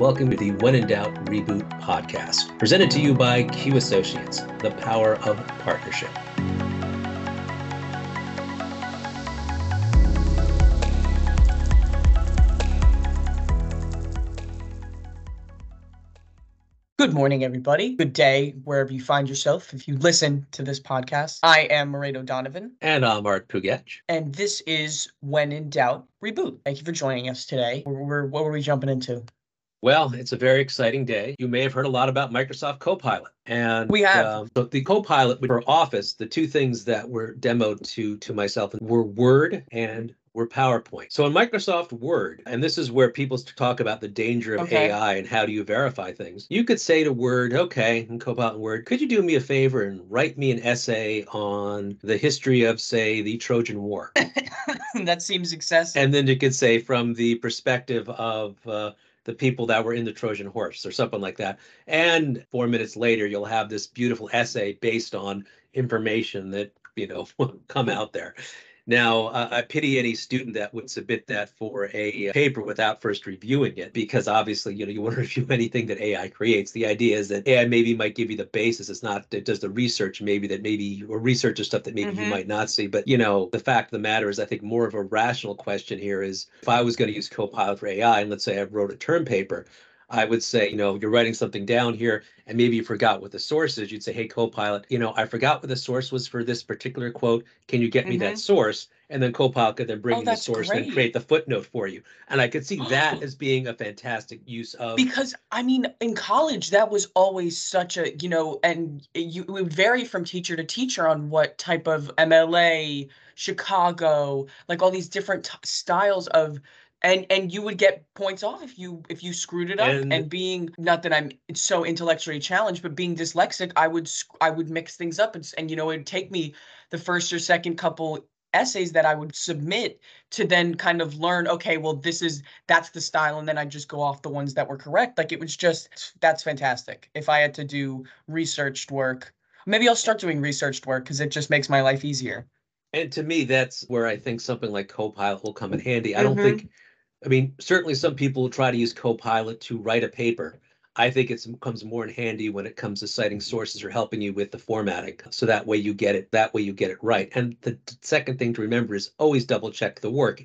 Welcome to the When in Doubt Reboot podcast, presented to you by Queue Associates, the power of partnership. Good morning, everybody. Good day, wherever you find yourself. If you listen to this podcast, I am Moredo Donovan. And I'm Art Pugach. And this is When in Doubt Reboot. Thank you for joining us today. We're, we're, what were we jumping into? Well, it's a very exciting day. You may have heard a lot about Microsoft Copilot, and we have. Um, so the Copilot for Office, the two things that were demoed to to myself were Word and were PowerPoint. So in Microsoft Word, and this is where people talk about the danger of okay. AI and how do you verify things. You could say to Word, okay, in Copilot Word, could you do me a favor and write me an essay on the history of, say, the Trojan War? that seems excessive. And then you could say from the perspective of uh, the people that were in the Trojan horse or something like that. And four minutes later, you'll have this beautiful essay based on information that, you know, come out there. Now, uh, I pity any student that would submit that for a paper without first reviewing it, because obviously, you know, you want to review anything that AI creates. The idea is that AI maybe might give you the basis. It's not it does the research maybe that maybe or research or stuff that maybe mm-hmm. you might not see. But you know, the fact of the matter is, I think more of a rational question here is if I was going to use Copilot for AI, and let's say I wrote a term paper, I would say, you know, you're writing something down here and maybe you forgot what the source is. You'd say, hey, Copilot, you know, I forgot what the source was for this particular quote. Can you get mm-hmm. me that mm-hmm. source? And then Copilot could then bring oh, the source great. and create the footnote for you. And I could see that as being a fantastic use of. Because, I mean, in college, that was always such a, you know, and you, it would vary from teacher to teacher on what type of MLA, Chicago, like all these different t- styles of and and you would get points off if you if you screwed it up. And, and, being not that i'm so intellectually challenged but being dyslexic i would i would mix things up and, and you know it would take me the first or second couple essays that i would submit to then kind of learn okay well this is that's the style. And then i just go off the ones that were correct. Like it was just that's fantastic if i had to do researched work. Maybe i'll start doing researched work because it just makes my life easier. And to me that's where i think something like copilot will come in handy. I don't mm-hmm. think I mean, certainly some people try to use Copilot to write a paper. I think it comes more in handy when it comes to citing mm-hmm. sources or helping you with the formatting. So that way you get it, that way you get it right. And the second thing to remember is always double check the work,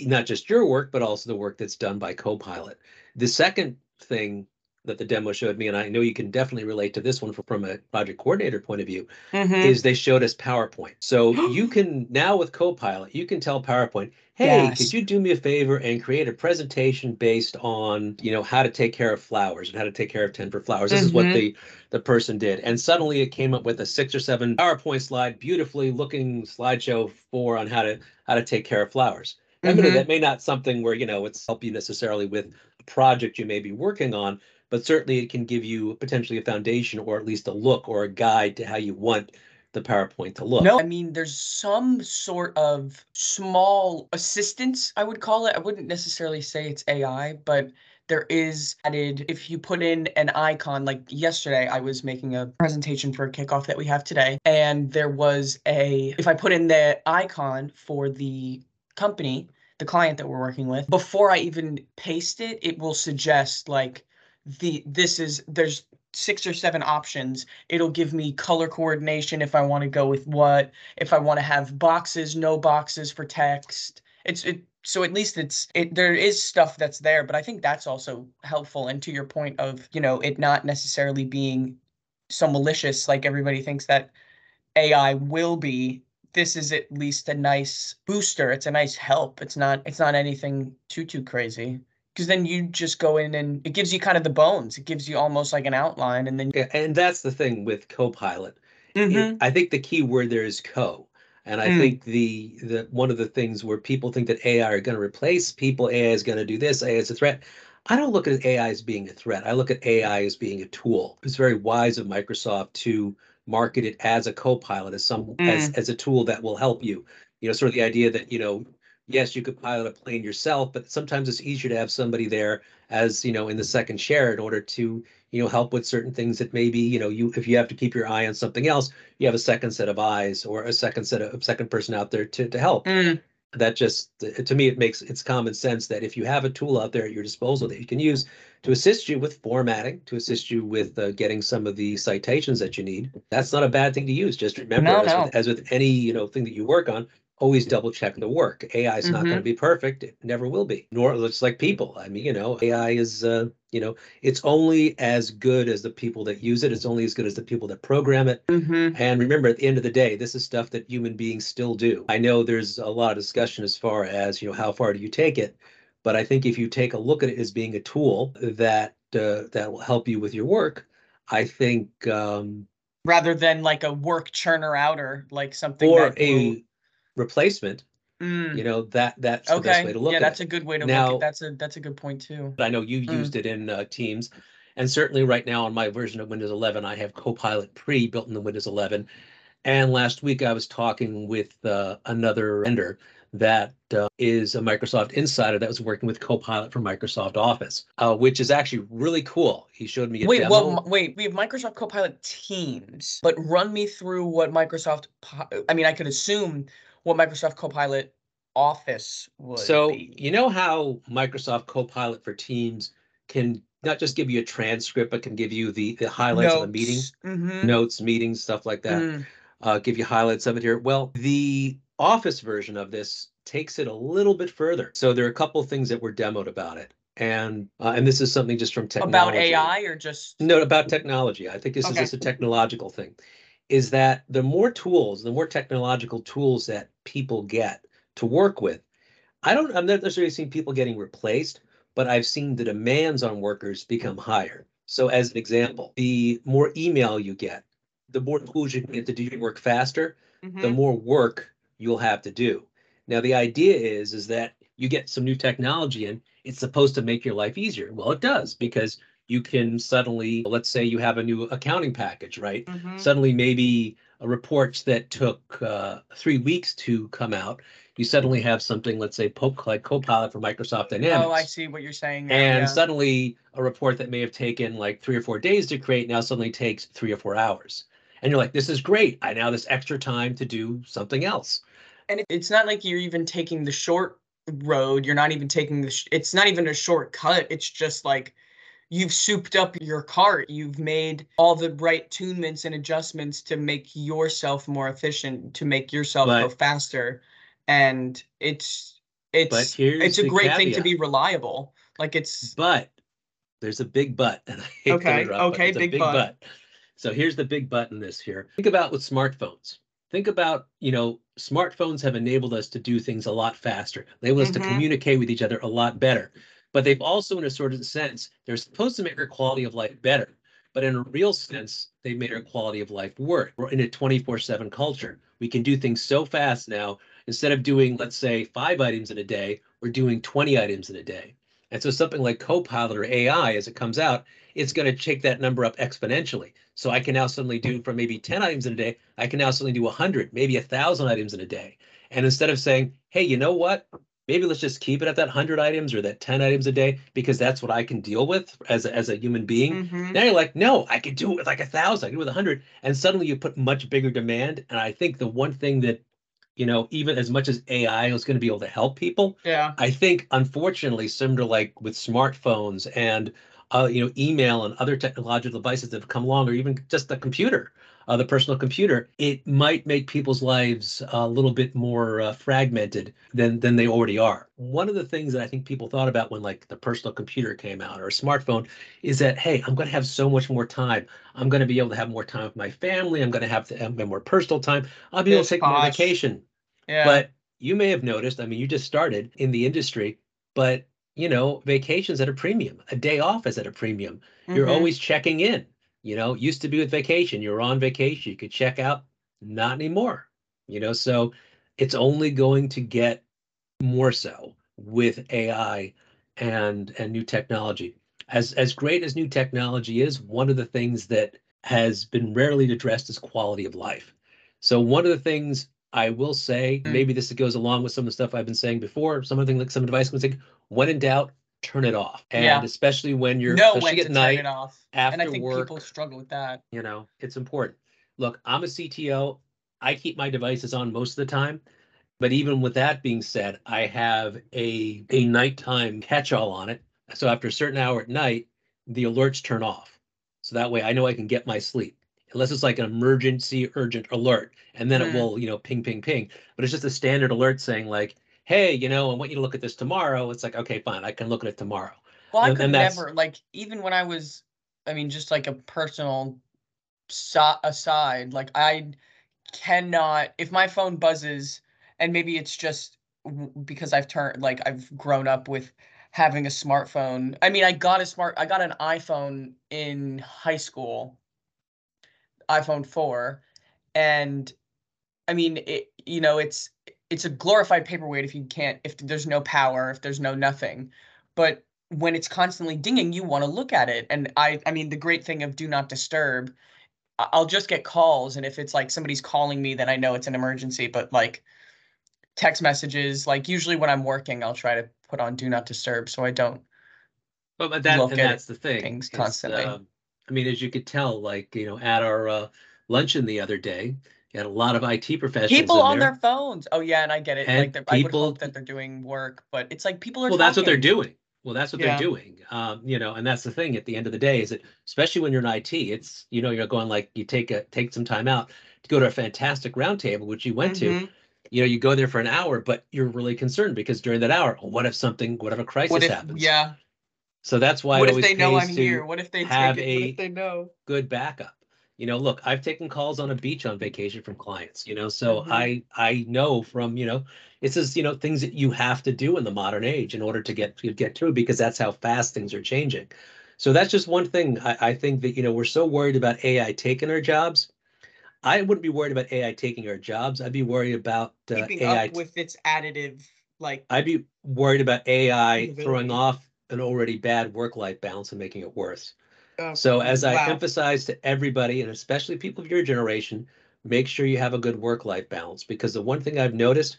not just your work, but also the work that's done by Copilot. The second thing that the demo showed me, and I know you can definitely relate to this one from a project coordinator point of view, mm-hmm. is they showed us PowerPoint. So you can now with Copilot, you can tell PowerPoint, hey, yes. could you do me a favor and create a presentation based on, you know, how to take care of flowers and how to take care of 10 for flowers. This mm-hmm. is what mm-hmm. the the person did. And suddenly it came up with a six or seven PowerPoint slide, beautifully looking slideshow for on how to how to take care of flowers. Mm-hmm. that may not something where, you know, it's help you necessarily with a project you may be working on, but certainly it can give you potentially a foundation or at least a look or a guide to how you want the PowerPoint to look. No, I mean, there's some sort of small assistance, I would call it. I wouldn't necessarily say it's AI, but there is added if you put in an icon like yesterday i was making a presentation for a kickoff that we have today and there was a if i put in the icon for the company the client that we're working with before i even paste it it will suggest like the this is there's six or seven options. It'll give me color coordination if i want to go with what if i want to have boxes no boxes for text. It's it so at least it's it there is stuff that's there but i think that's also helpful. And to your point of you know it not necessarily being so malicious like everybody thinks that ai will be this is at least a nice booster. It's a nice help. It's not it's not anything too too crazy because then you just go in and it gives you kind of the bones. It gives you almost like an outline, and then yeah, and that's the thing with Copilot. Mm-hmm. It, I think the key word there is co. And I mm. think the the one of the things where people think that AI are going to replace people, AI is going to do this, AI is a threat. I don't look at AI as being a threat. I look at AI as being a tool. It's very wise of Microsoft to market it as a co-pilot, as some mm. as, as a tool that will help you. You know, sort of the idea that you know yes, you could pilot a plane yourself, but sometimes it's easier to have somebody there as, you know, in the second chair in order to, you know, help with certain things that maybe, you know, you if you have to keep your eye on something else, you have a second set of eyes or a second set of second person out there to to help. Mm. that just to me it makes it's common sense that if you have a tool out there at your disposal that you can use to assist you with formatting to assist you with uh, getting some of the citations that you need that's not a bad thing to use just remember No, as, no. With, as with any you know thing that you work on always double check the work ai is not going to be perfect it never will be nor it's like people i mean you know ai is uh you know it's only as good as the people that use it it's only as good as the people that program it hmm and remember, at the end of the day, this is stuff that human beings still do. I know there's a lot of discussion as far as, you know, how far do you take it? But I think if you take a look at it as being a tool that uh, that will help you with your work, I think, um, Rather than like a work churner outer, like something or that a will- replacement, Mm, you know, that that's the best okay. way to look Yeah, at that's it. a good way to look Now- at that's a that's a good point too. But I know you Mm. used it in uh, Teams, and certainly right now on my version of Windows 11, I have Copilot pre-built in the Windows 11. And last week I was talking with uh, another vendor that uh, is a Microsoft insider that was working with Copilot for Microsoft Office, uh, which is actually really cool. He showed me Wait, demo. well, wait, we have Microsoft Copilot Teams, but run me through what Microsoft, I mean, I could assume what Microsoft Copilot Office would so be. you know how Microsoft Copilot for Teams can not just give you a transcript, but can give you the the highlights of the meeting, Mm-hmm. notes, meetings, stuff like that. uh, give you highlights of it here. Well, the Office version of this takes it a little bit further. So there are a couple of things that were demoed about it, and uh, and this is something just from technology. About AI or just? No, about technology. I think this Okay. is just a technological thing. Is that the more tools, the more technological tools that people get to work with, I don't. I'm not necessarily seeing people getting replaced, but I've seen the demands on workers become higher. So, as an example, the more email you get, the more tools you can get to do your work faster, the Mhm. more work you'll have to do. Now, the idea is is that you get some new technology in, it's supposed to make your life easier. Well, it does because you can suddenly, let's say you have a new accounting package, right? Mhm. Suddenly, maybe a reports that took uh, three weeks to come out, you suddenly have something, let's say, Pope like Copilot for Microsoft Dynamics. Oh, I see what you're saying. now, And yeah. suddenly, a report that may have taken like three or four days to create now suddenly takes three or four hours. And you're like, this is great. I now have this extra time to do something else. And it's not like you're even taking the short road. You're not even taking the. Sh- it's not even a shortcut. It's just like you've souped up your cart. You've made all the right tunements and adjustments to make yourself more efficient, to make yourself go faster. And it's But it's it's a great thing to be reliable. Like it's But there's a big but. And I hate to Okay, interrupt, but okay, it's a big but. So here's the big but in this here. Think about with smartphones. Think about, you know, smartphones have enabled us to do things a lot faster. They enable us to Mhm. communicate with each other a lot better. But they've also, in a sort of sense, they're supposed to make our quality of life better. But in a real sense, they've made our quality of life worse. We're in a 24-7 culture. We can do things so fast now. Instead of doing, let's say, five items in a day, we're doing 20 items in a day. And so something like Copilot or AI, as it comes out, it's going to take that number up exponentially. So I can now suddenly do from maybe 10 items in a day, I can now suddenly do 100, maybe 1,000 items in a day. And instead of saying, hey, you know what? Maybe let's just keep it at that 100 items or that 10 items a day because that's what I can deal with as a, as a human being. Mhm. Now you're like, no, I could do it with like a thousand, I can do it with a hundred. And suddenly you put much bigger demand. And I think the one thing that, you know, even as much as AI is going to be able to help people, yeah. I think, unfortunately, similar like with smartphones and uh, you know, email and other technological devices that have come along, or even just the computer, uh, the personal computer, it might make people's lives a little bit more uh, fragmented than than they already are. One of the things that I think people thought about when like the personal computer came out or a smartphone is that hey, I'm going to have so much more time. I'm going to be able to have more time with my family. I'm going to have to have more personal time. I'll be able to take more vacation. Yeah. But you may have noticed, I mean, you just started in the industry, but you know, vacations at a premium, a day off is at a premium. You're Mhm. always checking in. You know, used to be with vacation, you were on vacation, you could check out, not anymore. You know, so it's only going to get more so with AI and and new technology. As as great as new technology is, one of the things that has been rarely addressed is quality of life. So one of the things I will say, Mm. maybe this goes along with some of the stuff I've been saying before, some of the things like some advice I was like, when in doubt, turn it off. And Yeah. especially when you're no especially at turn night, it off. and I after think work. people struggle with that. you know, it's important. Look, I'm a CTO. I keep my devices on most of the time. But even with that being said, I have a a nighttime catch-all on it. So after a certain hour at night, the alerts turn off. So that way I know I can get my sleep. Unless it's like an emergency urgent alert. And then Mm. it will, you know, ping, ping, ping. But it's just a standard alert saying like, hey, you know, I want you to look at this tomorrow. It's like, okay, fine, I can look at it tomorrow. Well, I And- could and never like even when I was, I mean, just like a personal so- aside, like I cannot if my phone buzzes, and maybe it's just because I've turned like I've grown up with having a smartphone. I mean, I got a smart, I got an iPhone in high school, iPhone four, and I mean, it you know, it's it's a glorified paperweight if you can't if there's no power, if there's no nothing. But when it's constantly dinging, you want to look at it. And I I mean, the great thing of do not disturb, I'll just get calls and if it's like somebody's calling me, then I know it's an emergency, but like text messages, like usually when I'm working, I'll try to put on do not disturb so I don't But, but that Look and at that's the thing. things constantly. um, I mean, as you could tell, like you know, at our uh, luncheon the other day, you had a lot of IT professionals. people on there. their phones. Oh yeah, and I get it. And like they're- I would people- hope that they're doing work, but it's like people are Well, that's what they're doing. Well, that's what Yeah. they're doing. Um, you know, and that's the thing. At the end of the day, is that especially when you're in IT, it's you know you're going like you take a take some time out to go to a fantastic roundtable, which you went to. Mhm. You know, you go there for an hour, but you're really concerned because during that hour, what if something, what if a crisis What if happens? yeah? So that's why What if they know I'm here? What if they have take it? What a- if they know? good backup. You know, look, I've taken calls on a beach on vacation from clients, you know, so Mhm. I I know from, you know, it's just, you know, things that you have to do in the modern age in order to get to get through because that's how fast things are changing. So that's just one thing. I, I think that, you know, we're so worried about AI taking our jobs. I wouldn't be worried about AI taking our jobs. I'd be worried about uh, Keeping AI. up with its additive, like I'd be worried about AI throwing off an already bad work-life balance and making it worse. Uh, So as I wow. emphasize to everybody, and especially people of your generation, make sure you have a good work-life balance. Because the one thing I've noticed,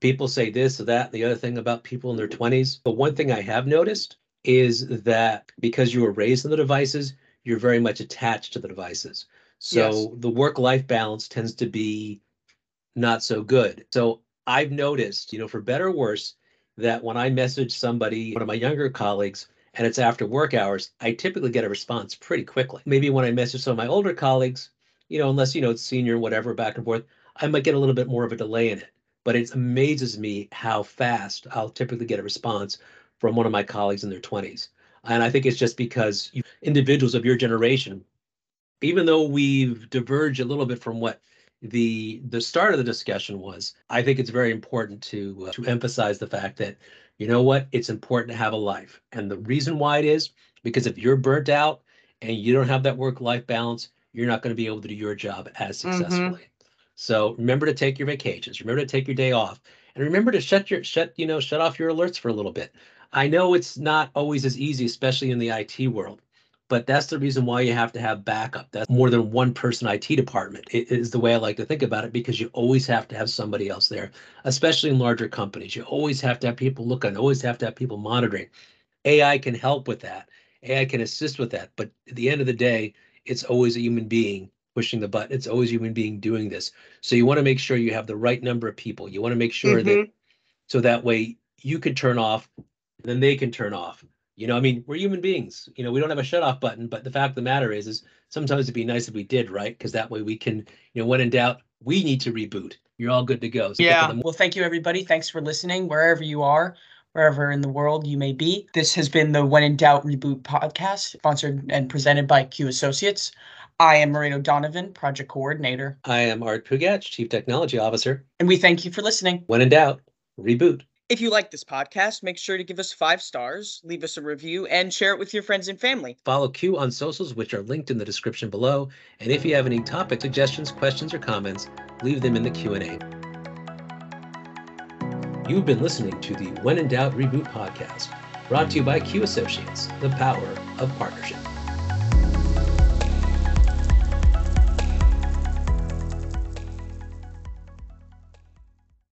people say this or that, the other thing about people in their twenties. But one thing I have noticed is that because you were raised on the devices, you're very much attached to the devices. So the work-life balance tends to be not so good. So I've noticed, you know, for better or worse, that when I message somebody, one of my younger colleagues, and it's after work hours, I typically get a response pretty quickly. Maybe when I message some of my older colleagues, you know, unless you know it's senior, whatever, back and forth, I might get a little bit more of a delay in it. But it amazes me how fast I'll typically get a response from one of my colleagues in their 20s. And I think it's just because you, individuals of your generation, even though we've diverged a little bit from what the the start of the discussion was, I think it's very important to uh, to emphasize the fact that you know what, it's important to have a life. And the reason why it is because if you're burnt out and you don't have that work life balance, you're not going to be able to do your job as Mhm. successfully. So remember to take your vacations, remember to take your day off, and remember to shut your shut you know shut off your alerts for a little bit. I know it's not always as easy, especially in the IT world, but that's the reason why you have to have backup. That's more than one person IT department. It is the way I like to think about it because you always have to have somebody else there, especially in larger companies. You always have to have people looking, always have to have people monitoring. AI can help with that. AI can assist with that, but at the end of the day, it's always a human being pushing the button. It's always a human being doing this. So you want to make sure you have the right number of people. You want to make sure that Mhm. so that way you can turn off, then they can turn off. You know, I mean, we're human beings. You know, we don't have a shut off button, but the fact of the matter is, is sometimes it'd be nice if we did, right? Because that way we can, you know, when in doubt, we need to reboot. You're all good to go. So Yeah. Well, thank you, everybody. Thanks for listening, wherever you are, wherever in the world you may be. This has been the When in Doubt Reboot podcast, sponsored and presented by Queue Associates. I am Moreno Donovan, project coordinator, I am Art Pugach, Chief Technology Officer. and we thank you for listening. When in doubt, reboot. If you like this podcast, make sure to give us five stars, leave us a review, and share it with your friends and family. Follow Queue on socials, which are linked in the description below. And if you have any topic suggestions, questions, or comments, leave them in the Q&A. You've been listening to the When in Doubt Reboot podcast, brought to you by Queue Associates, the power of partnership.